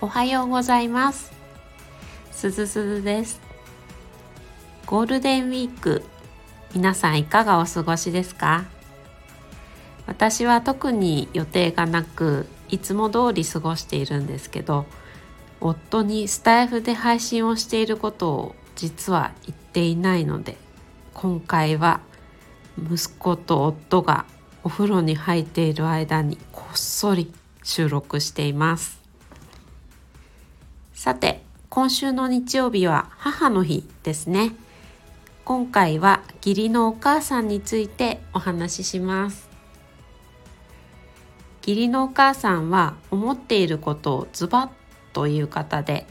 おはようございます。すずすずです。ゴールデンウィーク皆さんいかがお過ごしですか？私は特に予定がなくいつも通り過ごしているんですけど夫にスタイフで配信をしていることを実は言っていないので今回は息子と夫がお風呂に入っている間にこっそり収録しています。さて今週の日曜日は母の日ですね。今回は義理のお母さんについてお話しします。義理のお母さんは思っていることをズバッという方で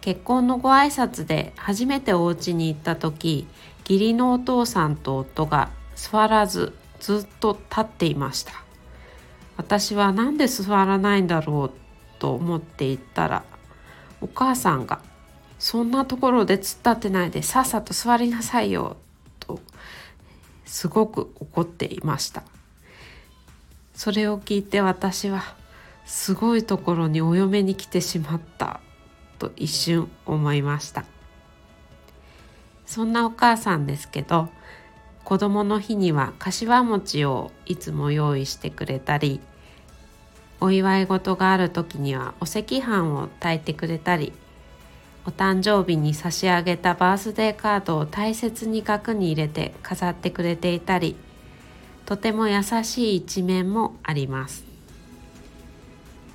結婚のご挨拶で初めてお家に行った時義理のお父さんと夫が座らずずっと立っていました。私は何で座らないんだろうと思っていったらお母さんが「そんなところで突っ立ってないでさっさと座りなさいよ」とすごく怒っていました。それを聞いて私はすごいところにお嫁に来てしまったと一瞬思いました。そんなお母さんですけど子供の日には柏餅をいつも用意してくれたりお祝い事がある時にはお赤飯を炊いてくれたりお誕生日に差し上げたバースデーカードを大切に額に入れて飾ってくれていたりとても優しい一面もあります。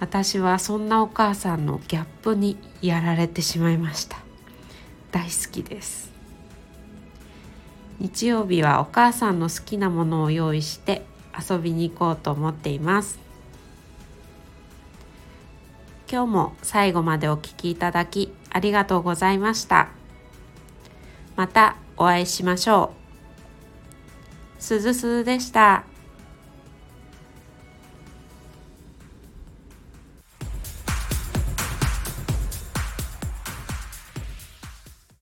私はそんなお母さんのギャップにやられてしまいました。大好きです。日曜日はお母さんの好きなものを用意して遊びに行こうと思っています。今日も最後までお聴きいただきありがとうございましたまたお会いしましょうすずすずでした。